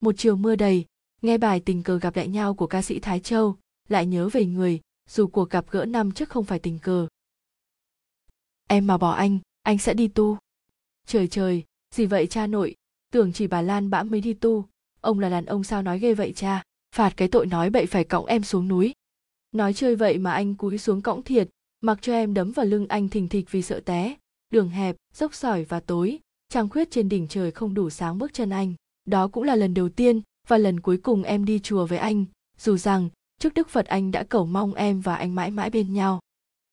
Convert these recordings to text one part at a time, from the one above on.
một chiều mưa đầy, nghe bài tình cờ gặp lại nhau của ca sĩ thái châu, lại nhớ về người, dù cuộc gặp gỡ năm trước không phải tình cờ. Em mà bỏ anh anh sẽ đi tu. Trời trời, gì vậy cha nội? Tưởng chỉ bà lan bã mới đi tu. Ông là đàn ông sao nói ghê vậy cha? Phạt cái tội nói bậy phải cõng em xuống núi. Nói chơi vậy mà anh cúi xuống cõng thiệt, mặc cho em đấm vào lưng anh thình thịch vì sợ té. Đường hẹp, dốc sỏi và tối, trăng khuyết trên đỉnh trời không đủ sáng bước chân anh đó cũng là lần đầu tiên và lần cuối cùng em đi chùa với anh dù rằng trước đức phật anh đã cầu mong em và anh mãi mãi bên nhau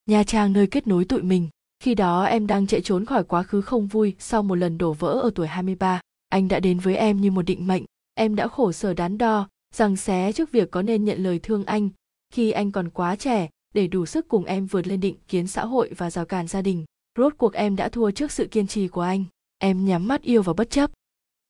nha trang nơi kết nối tụi mình khi đó em đang chạy trốn khỏi quá khứ không vui sau một lần đổ vỡ ở tuổi 23. Anh đã đến với em như một định mệnh. Em đã khổ sở đắn đo, rằng xé trước việc có nên nhận lời thương anh khi anh còn quá trẻ để đủ sức cùng em vượt lên định kiến xã hội và rào cản gia đình. Rốt cuộc em đã thua trước sự kiên trì của anh. Em nhắm mắt yêu và bất chấp.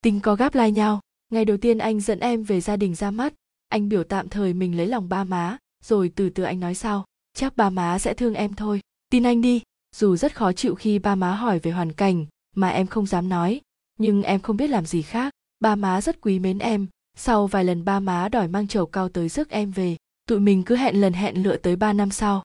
Tình có gáp lai nhau. Ngày đầu tiên anh dẫn em về gia đình ra mắt, anh biểu tạm thời mình lấy lòng ba má, rồi từ từ anh nói sau. Chắc ba má sẽ thương em thôi. Tin anh đi. Dù rất khó chịu khi ba má hỏi về hoàn cảnh mà em không dám nói. Nhưng em không biết làm gì khác. Ba má rất quý mến em. Sau vài lần ba má đòi mang chầu cao tới rước em về tụi mình cứ hẹn lần hẹn lựa tới ba năm sau.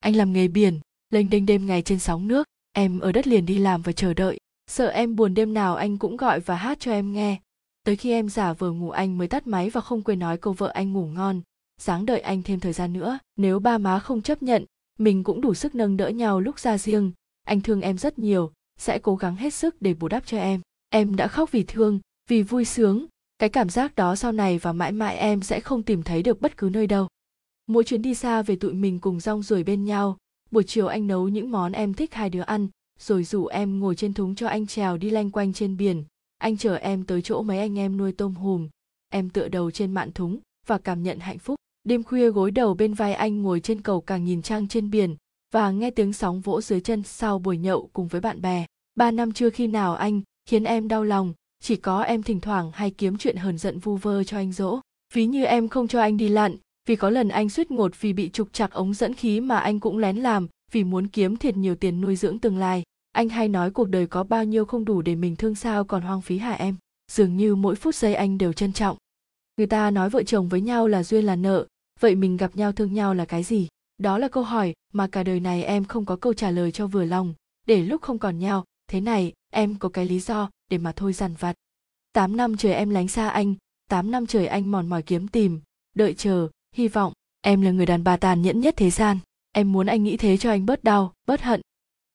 Anh làm nghề biển lênh đênh đêm ngày trên sóng nước. Em ở đất liền đi làm và chờ đợi sợ em buồn đêm nào anh cũng gọi và hát cho em nghe. Tới khi em giả vờ ngủ anh mới tắt máy và không quên nói cô vợ anh ngủ ngon. Sáng đợi anh thêm thời gian nữa, nếu ba má không chấp nhận, mình cũng đủ sức nâng đỡ nhau lúc ra riêng. Anh thương em rất nhiều, sẽ cố gắng hết sức để bù đắp cho em. Em đã khóc vì thương, vì vui sướng. Cái cảm giác đó sau này và mãi mãi em sẽ không tìm thấy được bất cứ nơi đâu. Mỗi chuyến đi xa về tụi mình cùng rong ruổi bên nhau. Buổi chiều anh nấu những món em thích hai đứa ăn rồi rủ em ngồi trên thúng cho anh trèo đi lanh quanh trên biển. Anh chở em tới chỗ mấy anh em nuôi tôm hùm. Em tựa đầu trên mạn thúng và cảm nhận hạnh phúc. Đêm khuya gối đầu bên vai anh ngồi trên cầu càng nhìn trăng trên biển và nghe tiếng sóng vỗ dưới chân sau buổi nhậu cùng với bạn bè. Ba năm chưa khi nào anh khiến em đau lòng, chỉ có em thỉnh thoảng hay kiếm chuyện hờn giận vu vơ cho anh dỗ. Ví như em không cho anh đi lặn, vì có lần anh suýt ngột vì bị trục chặt ống dẫn khí mà anh cũng lén làm vì muốn kiếm thiệt nhiều tiền nuôi dưỡng tương lai. Anh hay nói cuộc đời có bao nhiêu không đủ để mình thương sao còn hoang phí hả em? Dường như mỗi phút giây anh đều trân trọng. Người ta nói vợ chồng với nhau là duyên là nợ, vậy mình gặp nhau thương nhau là cái gì? Đó là câu hỏi mà cả đời này em không có câu trả lời cho vừa lòng. Để lúc không còn nhau, thế này, em có cái lý do để mà thôi dằn vặt. Tám năm trời em lánh xa anh, tám năm trời anh mòn mỏi kiếm tìm, đợi chờ, hy vọng em là người đàn bà tàn nhẫn nhất thế gian em muốn anh nghĩ thế cho anh bớt đau, bớt hận.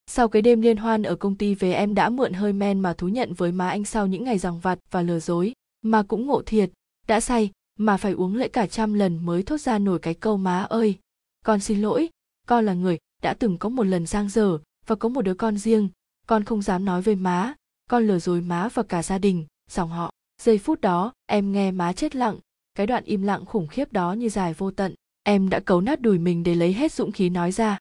Sau cái đêm liên hoan ở công ty về em đã mượn hơi men mà thú nhận với má anh sau những ngày giằng vặt và lừa dối, mà cũng ngộ thiệt. Đã say, mà phải uống lễ cả trăm lần mới thốt ra nổi cái câu má ơi. Con xin lỗi, con là người đã từng có một lần giang dở và có một đứa con riêng. Con không dám nói với má, con lừa dối má và cả gia đình, dòng họ. Giây phút đó, em nghe má chết lặng. Cái đoạn im lặng khủng khiếp đó như dài vô tận em đã cấu nát đùi mình để lấy hết dũng khí nói ra.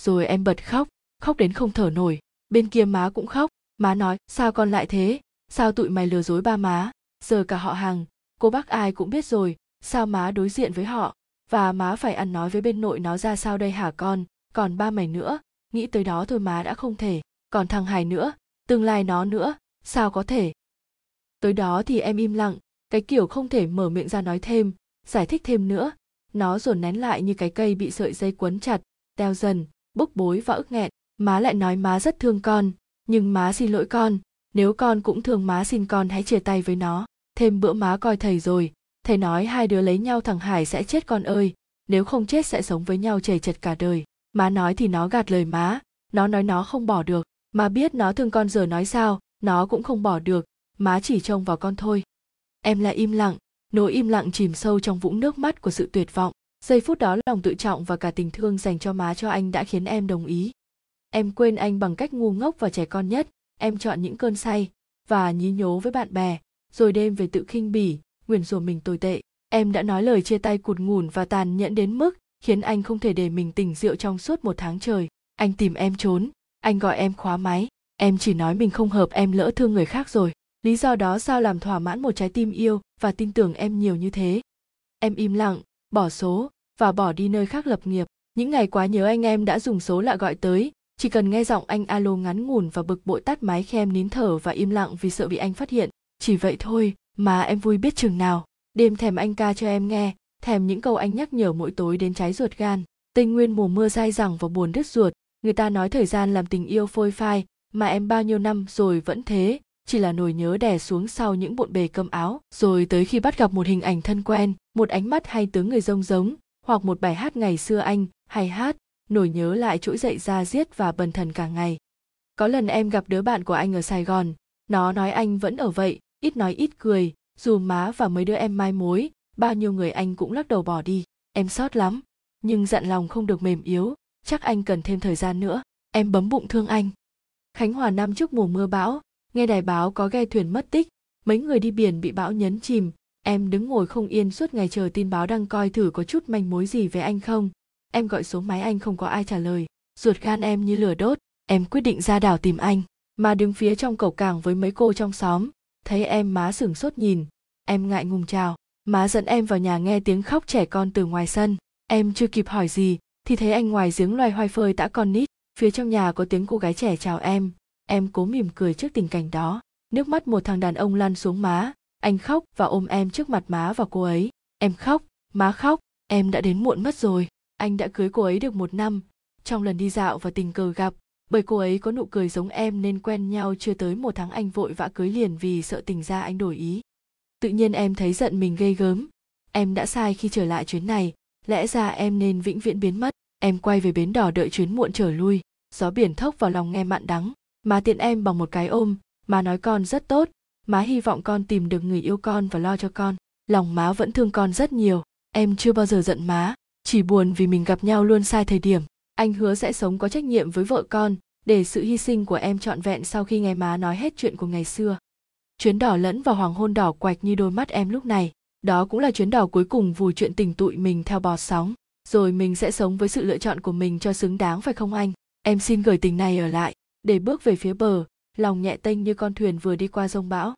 Rồi em bật khóc khóc đến không thở nổi. Bên kia má cũng khóc. Má nói, sao con lại thế? Sao tụi mày lừa dối ba má? Giờ cả họ hàng, cô bác ai cũng biết rồi, sao má đối diện với họ? Và má phải ăn nói với bên nội nó ra sao đây hả con? Còn ba mày nữa, nghĩ tới đó thôi má đã không thể. Còn thằng hải nữa, tương lai nó nữa, sao có thể? Tới đó thì em im lặng, cái kiểu không thể mở miệng ra nói thêm, giải thích thêm nữa nó dồn nén lại như cái cây bị sợi dây quấn chặt, teo dần, bốc bối và ức nghẹn. Má lại nói má rất thương con, nhưng má xin lỗi con. Nếu con cũng thương má xin con hãy chia tay với nó. Thêm bữa má coi thầy rồi, thầy nói hai đứa lấy nhau thằng hải sẽ chết con ơi. Nếu không chết sẽ sống với nhau chảy chật cả đời. Má nói thì nó gạt lời má. Nó nói nó không bỏ được. Má biết nó thương con giờ nói sao, nó cũng không bỏ được. Má chỉ trông vào con thôi. Em lại im lặng nỗi im lặng chìm sâu trong vũng nước mắt của sự tuyệt vọng. Giây phút đó lòng tự trọng và cả tình thương dành cho má cho anh đã khiến em đồng ý. Em quên anh bằng cách ngu ngốc và trẻ con nhất. Em chọn những cơn say và nhí nhố với bạn bè. Rồi đêm về tự khinh bỉ, nguyền rủa mình tồi tệ. Em đã nói lời chia tay cụt ngủn và tàn nhẫn đến mức khiến anh không thể để mình tỉnh rượu trong suốt một tháng trời. Anh tìm em trốn. Anh gọi em khóa máy. Em chỉ nói mình không hợp em lỡ thương người khác rồi. Lý do đó sao làm thỏa mãn một trái tim yêu? Và tin tưởng em nhiều như thế. Em im lặng, bỏ số và bỏ đi nơi khác lập nghiệp. Những ngày quá nhớ anh em đã dùng số lạ gọi tới. Chỉ cần nghe giọng anh alo ngắn ngủn và bực bội tắt máy khi em nín thở và im lặng vì sợ bị anh phát hiện. Chỉ vậy thôi mà em vui biết chừng nào. Đêm thèm anh ca cho em nghe, thèm những câu anh nhắc nhở mỗi tối đến trái ruột gan. Tây nguyên mùa mưa dai dẳng và buồn đứt ruột. Người ta nói thời gian làm tình yêu phôi phai, mà em bao nhiêu năm rồi vẫn thế chỉ là nỗi nhớ đè xuống sau những bộn bề cơm áo, rồi tới khi bắt gặp một hình ảnh thân quen, một ánh mắt hay tướng người rông giống hoặc một bài hát ngày xưa anh hay hát nỗi nhớ lại trỗi dậy ra giết và bần thần cả ngày. Có lần em gặp đứa bạn của anh ở sài gòn, nó nói anh vẫn ở vậy, ít nói ít cười, dù má và mấy đứa em mai mối, bao nhiêu người anh cũng lắc đầu bỏ đi, em sót lắm. Nhưng dặn lòng không được mềm yếu, chắc anh cần thêm thời gian nữa, em bấm bụng thương anh. Khánh hòa năm trước mùa mưa bão nghe đài báo có ghe thuyền mất tích, mấy người đi biển bị bão nhấn chìm. Em đứng ngồi không yên suốt ngày chờ tin báo đăng coi thử có chút manh mối gì về anh không. Em gọi số máy anh không có ai trả lời. Ruột gan em như lửa đốt, em quyết định ra đảo tìm anh. Mà đứng phía trong cầu cảng với mấy cô trong xóm, thấy em má sửng sốt nhìn. Em ngại ngùng chào. Má dẫn em vào nhà nghe tiếng khóc trẻ con từ ngoài sân. Em chưa kịp hỏi gì, thì thấy anh ngoài giếng loay hoay phơi tã con nít. Phía trong nhà có tiếng cô gái trẻ chào em em cố mỉm cười trước tình cảnh đó. Nước mắt một thằng đàn ông lăn xuống má. Anh khóc và ôm em trước mặt má và cô ấy. Em khóc, má khóc, em đã đến muộn mất rồi. Anh đã cưới cô ấy được một năm. Trong lần đi dạo và tình cờ gặp, bởi cô ấy có nụ cười giống em nên quen nhau chưa tới một tháng anh vội vã cưới liền vì sợ tình ra anh đổi ý. Tự nhiên em thấy giận mình ghê gớm. Em đã sai khi trở lại chuyến này. Lẽ ra em nên vĩnh viễn biến mất. Em quay về bến đỏ đợi chuyến muộn trở lui. Gió biển thốc vào lòng nghe mặn đắng má tiện em bằng một cái ôm, má nói con rất tốt. Má hy vọng con tìm được người yêu con và lo cho con. Lòng má vẫn thương con rất nhiều. Em chưa bao giờ giận má, chỉ buồn vì mình gặp nhau luôn sai thời điểm. Anh hứa sẽ sống có trách nhiệm với vợ con, để sự hy sinh của em trọn vẹn sau khi nghe má nói hết chuyện của ngày xưa. Chuyến đỏ lẫn vào hoàng hôn đỏ quạch như đôi mắt em lúc này. Đó cũng là chuyến đỏ cuối cùng vùi chuyện tình tụi mình theo bò sóng. Rồi mình sẽ sống với sự lựa chọn của mình cho xứng đáng phải không anh? Em xin gửi tình này ở lại để bước về phía bờ, lòng nhẹ tênh như con thuyền vừa đi qua rông bão.